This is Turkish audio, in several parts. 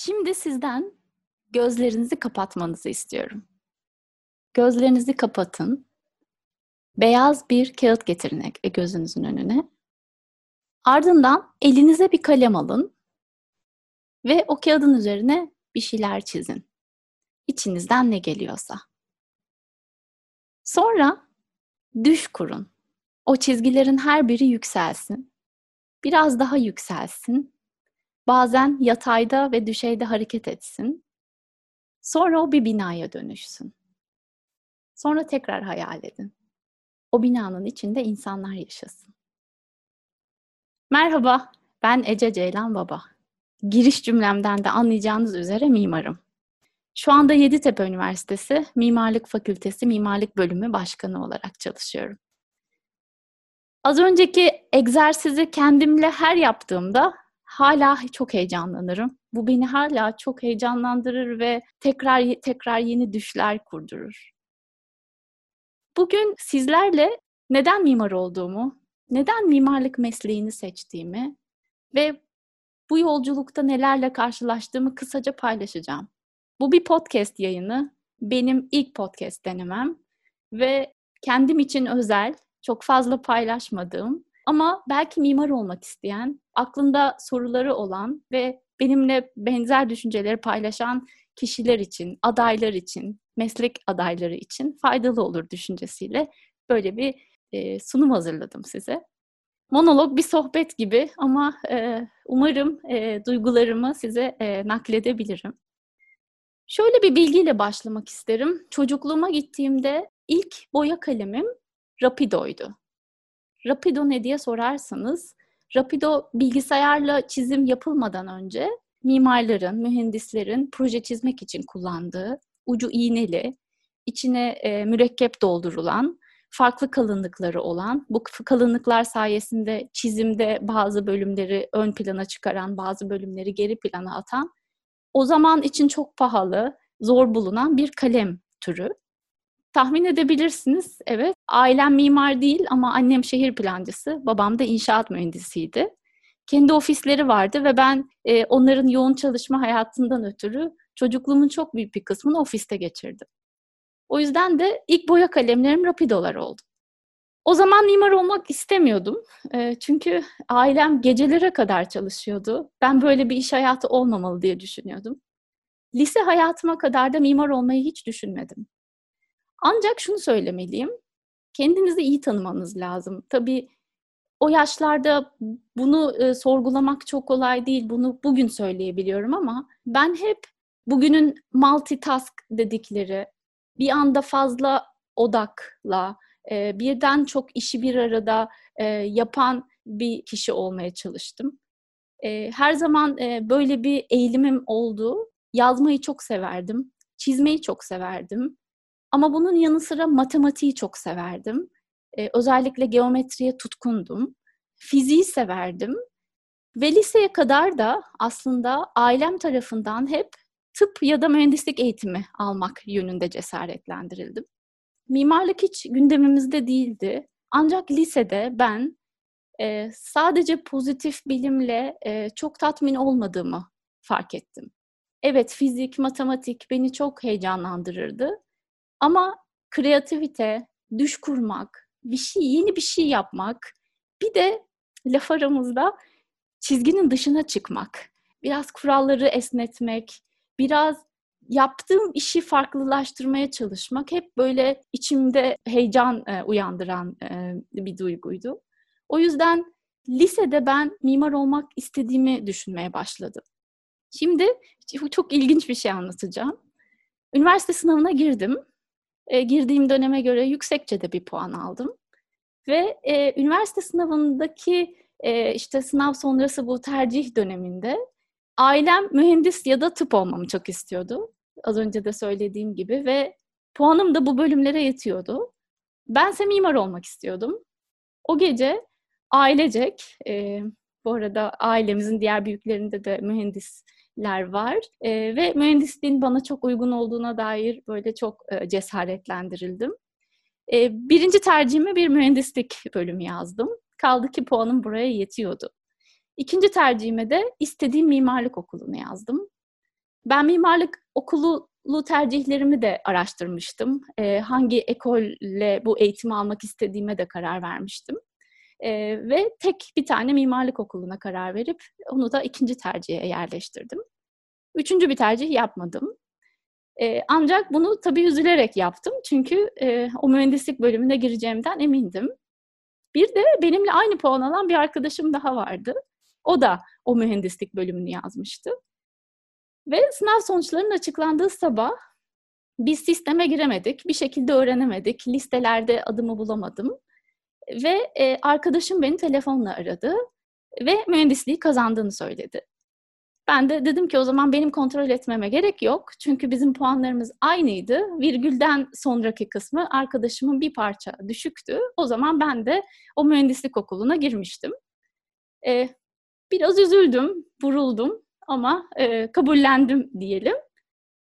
Şimdi sizden gözlerinizi kapatmanızı istiyorum. Gözlerinizi kapatın. Beyaz bir kağıt getirin e, gözünüzün önüne. Ardından elinize bir kalem alın ve o kağıdın üzerine bir şeyler çizin. İçinizden ne geliyorsa. Sonra düş kurun. O çizgilerin her biri yükselsin. Biraz daha yükselsin bazen yatayda ve düşeyde hareket etsin. Sonra o bir binaya dönüşsün. Sonra tekrar hayal edin. O binanın içinde insanlar yaşasın. Merhaba, ben Ece Ceylan Baba. Giriş cümlemden de anlayacağınız üzere mimarım. Şu anda Yeditepe Üniversitesi Mimarlık Fakültesi Mimarlık Bölümü Başkanı olarak çalışıyorum. Az önceki egzersizi kendimle her yaptığımda hala çok heyecanlanırım. Bu beni hala çok heyecanlandırır ve tekrar tekrar yeni düşler kurdurur. Bugün sizlerle neden mimar olduğumu, neden mimarlık mesleğini seçtiğimi ve bu yolculukta nelerle karşılaştığımı kısaca paylaşacağım. Bu bir podcast yayını. Benim ilk podcast denemem ve kendim için özel, çok fazla paylaşmadığım ama belki mimar olmak isteyen, aklında soruları olan ve benimle benzer düşünceleri paylaşan kişiler için, adaylar için, meslek adayları için faydalı olur düşüncesiyle böyle bir e, sunum hazırladım size. Monolog bir sohbet gibi ama e, umarım e, duygularımı size e, nakledebilirim. Şöyle bir bilgiyle başlamak isterim. Çocukluğuma gittiğimde ilk boya kalemim Rapido'ydu. Rapido ne diye sorarsanız, Rapido bilgisayarla çizim yapılmadan önce mimarların, mühendislerin proje çizmek için kullandığı ucu iğneli, içine e, mürekkep doldurulan, farklı kalınlıkları olan, bu kalınlıklar sayesinde çizimde bazı bölümleri ön plana çıkaran, bazı bölümleri geri plana atan, o zaman için çok pahalı, zor bulunan bir kalem türü. Tahmin edebilirsiniz, evet. Ailem mimar değil ama annem şehir plancısı, babam da inşaat mühendisiydi. Kendi ofisleri vardı ve ben e, onların yoğun çalışma hayatından ötürü çocukluğumun çok büyük bir kısmını ofiste geçirdim. O yüzden de ilk boya kalemlerim Rapidolar oldu. O zaman mimar olmak istemiyordum. E, çünkü ailem gecelere kadar çalışıyordu. Ben böyle bir iş hayatı olmamalı diye düşünüyordum. Lise hayatıma kadar da mimar olmayı hiç düşünmedim. Ancak şunu söylemeliyim. Kendinizi iyi tanımanız lazım. Tabii o yaşlarda bunu e, sorgulamak çok kolay değil. Bunu bugün söyleyebiliyorum ama ben hep bugünün multitask dedikleri, bir anda fazla odakla, e, birden çok işi bir arada e, yapan bir kişi olmaya çalıştım. E, her zaman e, böyle bir eğilimim oldu. Yazmayı çok severdim, çizmeyi çok severdim. Ama bunun yanı sıra matematiği çok severdim. Ee, özellikle geometriye tutkundum. Fiziği severdim. Ve liseye kadar da aslında ailem tarafından hep tıp ya da mühendislik eğitimi almak yönünde cesaretlendirildim. Mimarlık hiç gündemimizde değildi. Ancak lisede ben e, sadece pozitif bilimle e, çok tatmin olmadığımı fark ettim. Evet fizik, matematik beni çok heyecanlandırırdı. Ama kreativite, düş kurmak, bir şey, yeni bir şey yapmak, bir de laf aramızda çizginin dışına çıkmak, biraz kuralları esnetmek, biraz yaptığım işi farklılaştırmaya çalışmak hep böyle içimde heyecan e, uyandıran e, bir duyguydu. O yüzden lisede ben mimar olmak istediğimi düşünmeye başladım. Şimdi çok ilginç bir şey anlatacağım. Üniversite sınavına girdim e, girdiğim döneme göre yüksekçe de bir puan aldım. Ve e, üniversite sınavındaki e, işte sınav sonrası bu tercih döneminde ailem mühendis ya da tıp olmamı çok istiyordu. Az önce de söylediğim gibi ve puanım da bu bölümlere yetiyordu. Bense mimar olmak istiyordum. O gece ailecek, e, bu arada ailemizin diğer büyüklerinde de mühendis ler var e, ve mühendisliğin bana çok uygun olduğuna dair böyle çok e, cesaretlendirildim. E, birinci tercihimi bir mühendislik bölümü yazdım. Kaldı ki puanım buraya yetiyordu. İkinci tercihime de istediğim mimarlık okulunu yazdım. Ben mimarlık okulu tercihlerimi de araştırmıştım. E, hangi ekolle bu eğitimi almak istediğime de karar vermiştim. E, ve tek bir tane mimarlık okuluna karar verip onu da ikinci tercihe yerleştirdim. Üçüncü bir tercih yapmadım. E, ancak bunu tabii üzülerek yaptım. Çünkü e, o mühendislik bölümüne gireceğimden emindim. Bir de benimle aynı puan alan bir arkadaşım daha vardı. O da o mühendislik bölümünü yazmıştı. Ve sınav sonuçlarının açıklandığı sabah biz sisteme giremedik, bir şekilde öğrenemedik, listelerde adımı bulamadım. Ve e, arkadaşım beni telefonla aradı ve mühendisliği kazandığını söyledi. Ben de dedim ki o zaman benim kontrol etmeme gerek yok. Çünkü bizim puanlarımız aynıydı. Virgülden sonraki kısmı arkadaşımın bir parça düşüktü. O zaman ben de o mühendislik okuluna girmiştim. Ee, biraz üzüldüm, vuruldum ama e, kabullendim diyelim.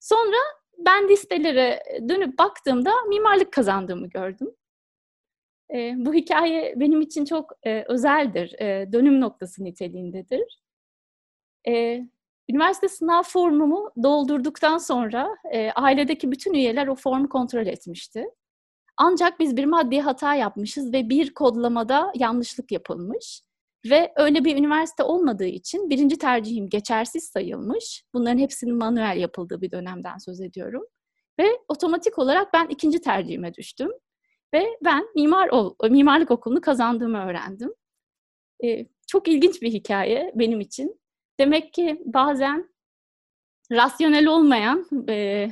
Sonra ben listelere dönüp baktığımda mimarlık kazandığımı gördüm. E, bu hikaye benim için çok e, özeldir, e, dönüm noktası niteliğindedir. E, üniversite sınav formumu doldurduktan sonra e, ailedeki bütün üyeler o formu kontrol etmişti. Ancak biz bir maddi hata yapmışız ve bir kodlamada yanlışlık yapılmış. Ve öyle bir üniversite olmadığı için birinci tercihim geçersiz sayılmış. Bunların hepsinin manuel yapıldığı bir dönemden söz ediyorum. Ve otomatik olarak ben ikinci tercihime düştüm. Ve ben mimar ol, mimarlık okulunu kazandığımı öğrendim. Ee, çok ilginç bir hikaye benim için. Demek ki bazen rasyonel olmayan e,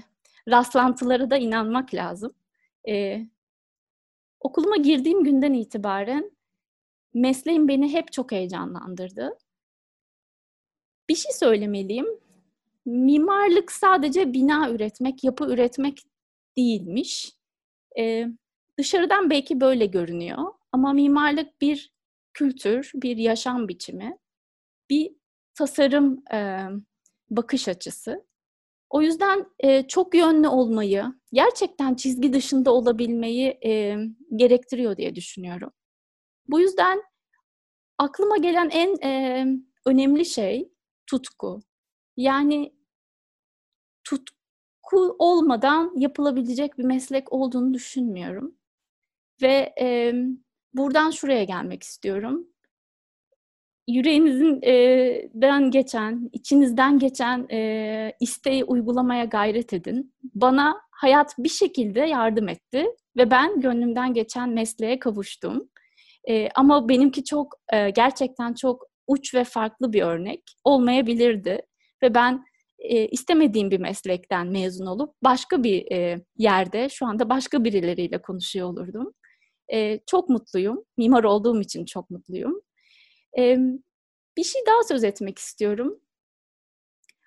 rastlantılara da inanmak lazım. E, okuluma girdiğim günden itibaren mesleğim beni hep çok heyecanlandırdı. Bir şey söylemeliyim. Mimarlık sadece bina üretmek, yapı üretmek değilmiş. Ee, dışarıdan belki böyle görünüyor ama mimarlık bir kültür, bir yaşam biçimi, bir tasarım e, bakış açısı. O yüzden e, çok yönlü olmayı, gerçekten çizgi dışında olabilmeyi e, gerektiriyor diye düşünüyorum. Bu yüzden aklıma gelen en e, önemli şey tutku. Yani tutku olmadan yapılabilecek bir meslek olduğunu düşünmüyorum. Ve e, buradan şuraya gelmek istiyorum. Yüreğinizden geçen, içinizden geçen e, isteği uygulamaya gayret edin. Bana hayat bir şekilde yardım etti ve ben gönlümden geçen mesleğe kavuştum. E, ama benimki çok e, gerçekten çok uç ve farklı bir örnek olmayabilirdi ve ben e, istemediğim bir meslekten mezun olup başka bir e, yerde şu anda başka birileriyle konuşuyor olurdum. E, çok mutluyum. Mimar olduğum için çok mutluyum. E, bir şey daha söz etmek istiyorum.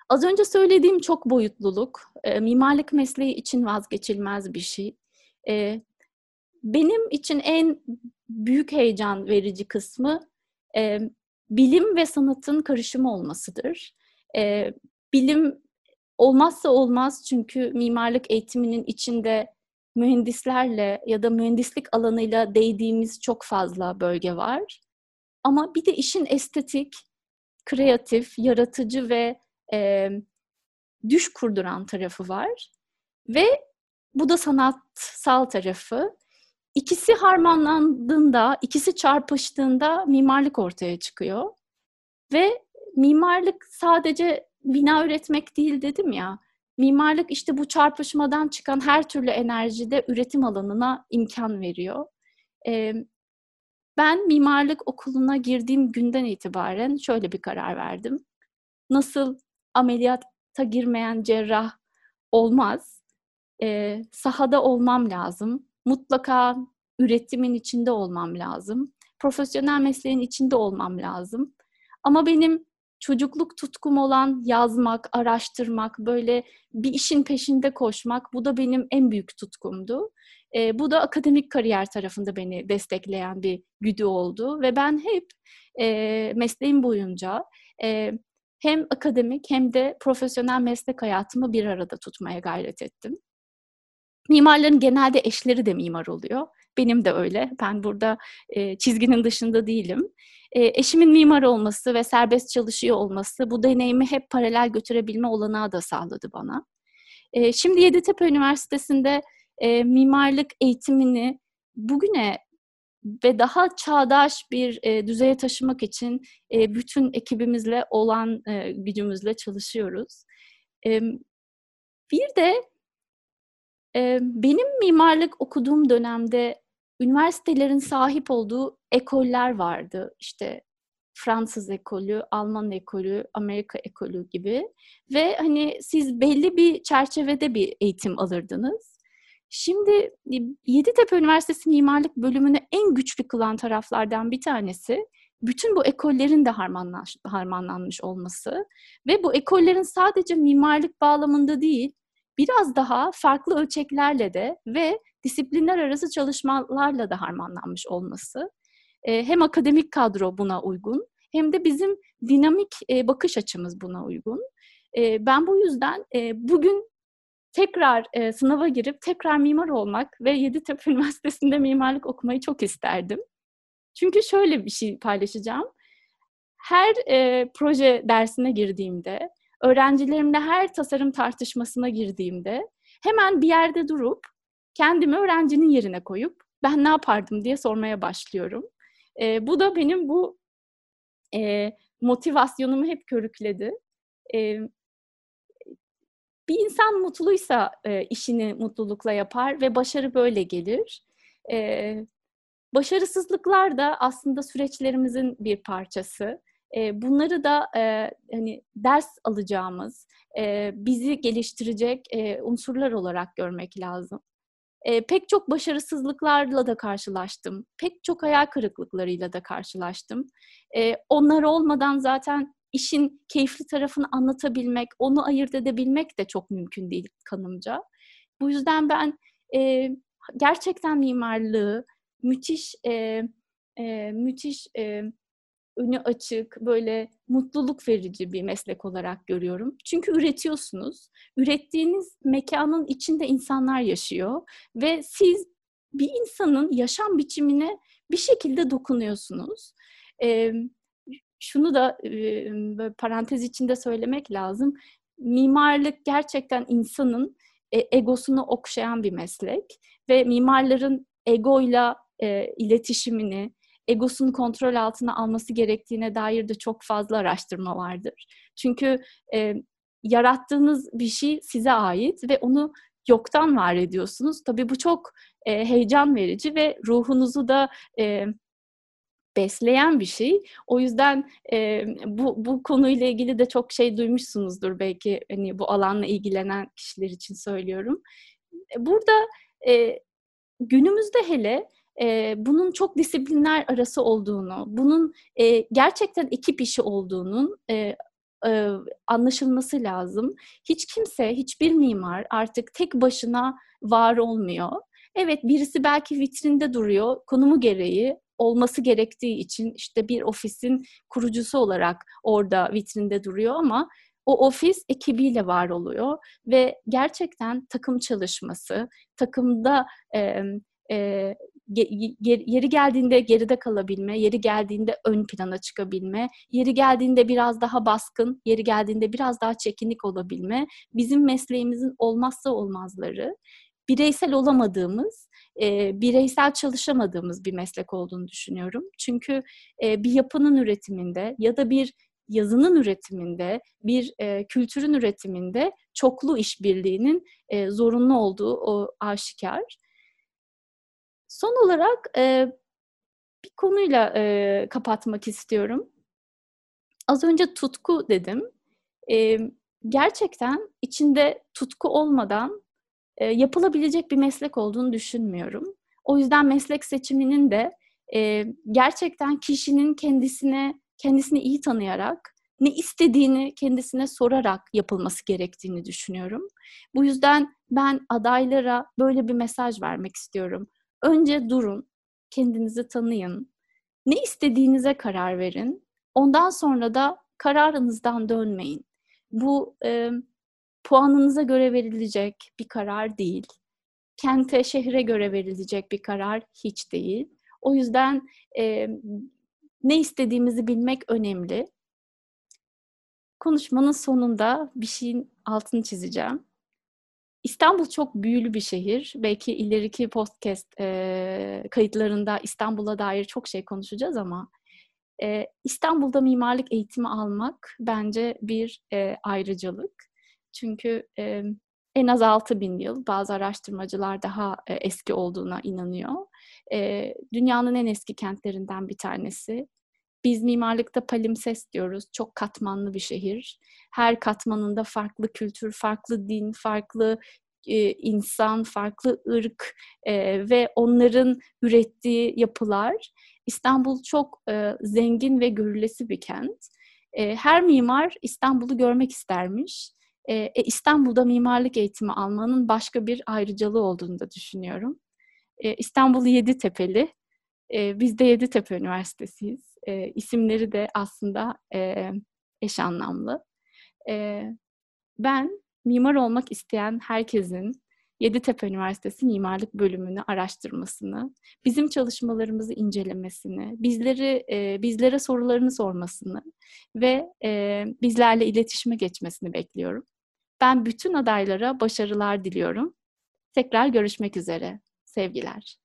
Az önce söylediğim çok boyutluluk, e, mimarlık mesleği için vazgeçilmez bir şey. E, benim için en büyük heyecan verici kısmı e, bilim ve sanatın karışımı olmasıdır. E, bilim olmazsa olmaz çünkü mimarlık eğitiminin içinde mühendislerle ya da mühendislik alanıyla değdiğimiz çok fazla bölge var. Ama bir de işin estetik, kreatif, yaratıcı ve e, düş kurduran tarafı var. Ve bu da sanatsal tarafı. İkisi harmanlandığında, ikisi çarpıştığında mimarlık ortaya çıkıyor. Ve mimarlık sadece bina üretmek değil dedim ya. Mimarlık işte bu çarpışmadan çıkan her türlü enerjide üretim alanına imkan veriyor. Ben mimarlık okuluna girdiğim günden itibaren şöyle bir karar verdim. Nasıl ameliyata girmeyen cerrah olmaz, sahada olmam lazım mutlaka üretimin içinde olmam lazım. Profesyonel mesleğin içinde olmam lazım. Ama benim çocukluk tutkum olan yazmak, araştırmak, böyle bir işin peşinde koşmak bu da benim en büyük tutkumdu. E, bu da akademik kariyer tarafında beni destekleyen bir güdü oldu ve ben hep e, mesleğim boyunca e, hem akademik hem de profesyonel meslek hayatımı bir arada tutmaya gayret ettim. Mimarların genelde eşleri de mimar oluyor. Benim de öyle. Ben burada e, çizginin dışında değilim. E, eşimin mimar olması ve serbest çalışıyor olması bu deneyimi hep paralel götürebilme olanağı da sağladı bana. E, şimdi Yeditepe Üniversitesi'nde e, mimarlık eğitimini bugüne ve daha çağdaş bir e, düzeye taşımak için e, bütün ekibimizle olan e, gücümüzle çalışıyoruz. E, bir de e, benim mimarlık okuduğum dönemde üniversitelerin sahip olduğu ekoller vardı. İşte Fransız ekolü, Alman ekolü, Amerika ekolü gibi ve hani siz belli bir çerçevede bir eğitim alırdınız. Şimdi e, Yeditepe Üniversitesi Mimarlık bölümünü en güçlü kılan taraflardan bir tanesi bütün bu ekollerin de harmanlaş, harmanlanmış olması ve bu ekollerin sadece mimarlık bağlamında değil, biraz daha farklı ölçeklerle de ve disiplinler arası çalışmalarla da harmanlanmış olması. E, hem akademik kadro buna uygun hem de bizim dinamik e, bakış açımız buna uygun. E, ben bu yüzden bugün tekrar sınava girip tekrar mimar olmak ve Yeditepe Üniversitesi'nde mimarlık okumayı çok isterdim. Çünkü şöyle bir şey paylaşacağım. Her proje dersine girdiğimde, öğrencilerimle her tasarım tartışmasına girdiğimde hemen bir yerde durup kendimi öğrencinin yerine koyup ben ne yapardım diye sormaya başlıyorum. E, bu da benim bu e, motivasyonumu hep körükledi. E, bir insan mutluysa e, işini mutlulukla yapar ve başarı böyle gelir. E, başarısızlıklar da aslında süreçlerimizin bir parçası. E, bunları da e, hani ders alacağımız, e, bizi geliştirecek e, unsurlar olarak görmek lazım. E, pek çok başarısızlıklarla da karşılaştım. Pek çok hayal kırıklıklarıyla da karşılaştım. E, onlar olmadan zaten işin keyifli tarafını anlatabilmek, onu ayırt edebilmek de çok mümkün değil kanımca. Bu yüzden ben e, gerçekten mimarlığı müthiş e, e, müthiş e, önü açık, böyle mutluluk verici bir meslek olarak görüyorum. Çünkü üretiyorsunuz. Ürettiğiniz mekanın içinde insanlar yaşıyor ve siz bir insanın yaşam biçimine bir şekilde dokunuyorsunuz. Ee, şunu da e, parantez içinde söylemek lazım. Mimarlık gerçekten insanın e, egosunu okşayan bir meslek ve mimarların egoyla e, iletişimini, egosunu kontrol altına alması gerektiğine dair de çok fazla araştırma vardır. Çünkü e, yarattığınız bir şey size ait ve onu yoktan var ediyorsunuz. Tabii bu çok e, heyecan verici ve ruhunuzu da e, besleyen bir şey. O yüzden e, bu, bu konuyla ilgili de çok şey duymuşsunuzdur belki hani bu alanla ilgilenen kişiler için söylüyorum. Burada e, günümüzde hele e, bunun çok disiplinler arası olduğunu, bunun e, gerçekten ekip işi olduğunun e, e, anlaşılması lazım. Hiç kimse, hiçbir mimar artık tek başına var olmuyor. Evet birisi belki vitrinde duruyor konumu gereği olması gerektiği için işte bir ofisin kurucusu olarak orada vitrinde duruyor ama o ofis ekibiyle var oluyor ve gerçekten takım çalışması, takımda e, e, yeri geldiğinde geride kalabilme, yeri geldiğinde ön plana çıkabilme, yeri geldiğinde biraz daha baskın, yeri geldiğinde biraz daha çekinik olabilme bizim mesleğimizin olmazsa olmazları. Bireysel olamadığımız, e, bireysel çalışamadığımız bir meslek olduğunu düşünüyorum. Çünkü e, bir yapının üretiminde ya da bir yazının üretiminde, bir e, kültürün üretiminde çoklu işbirliğinin zorunlu olduğu o aşikar. Son olarak e, bir konuyla e, kapatmak istiyorum. Az önce tutku dedim. E, gerçekten içinde tutku olmadan e, yapılabilecek bir meslek olduğunu düşünmüyorum. O yüzden meslek seçiminin de e, gerçekten kişinin kendisine kendisini iyi tanıyarak ne istediğini kendisine sorarak yapılması gerektiğini düşünüyorum. Bu yüzden ben adaylara böyle bir mesaj vermek istiyorum. Önce durun, kendinizi tanıyın, ne istediğinize karar verin. Ondan sonra da kararınızdan dönmeyin. Bu e, puanınıza göre verilecek bir karar değil. kente, şehre göre verilecek bir karar hiç değil. O yüzden e, ne istediğimizi bilmek önemli. Konuşmanın sonunda bir şeyin altını çizeceğim. İstanbul çok büyülü bir şehir. Belki ileriki podcast e, kayıtlarında İstanbul'a dair çok şey konuşacağız ama e, İstanbul'da mimarlık eğitimi almak bence bir e, ayrıcalık. Çünkü e, en az 6 bin yıl, bazı araştırmacılar daha e, eski olduğuna inanıyor. E, dünyanın en eski kentlerinden bir tanesi. Biz mimarlıkta palimpsest diyoruz. Çok katmanlı bir şehir. Her katmanında farklı kültür, farklı din, farklı e, insan, farklı ırk e, ve onların ürettiği yapılar. İstanbul çok e, zengin ve görülesi bir kent. E, her mimar İstanbul'u görmek istermiş. E, e, İstanbul'da mimarlık eğitimi almanın başka bir ayrıcalığı olduğunu da düşünüyorum. E, İstanbul Yeditepe'li. E, biz de Yeditepe Üniversitesi'yiz. E, isimleri de aslında e, eş anlamlı. E, ben mimar olmak isteyen herkesin Yeditepe Üniversitesi Mimarlık Bölümünü araştırmasını, bizim çalışmalarımızı incelemesini, bizleri e, bizlere sorularını sormasını ve e, bizlerle iletişime geçmesini bekliyorum. Ben bütün adaylara başarılar diliyorum. Tekrar görüşmek üzere. Sevgiler.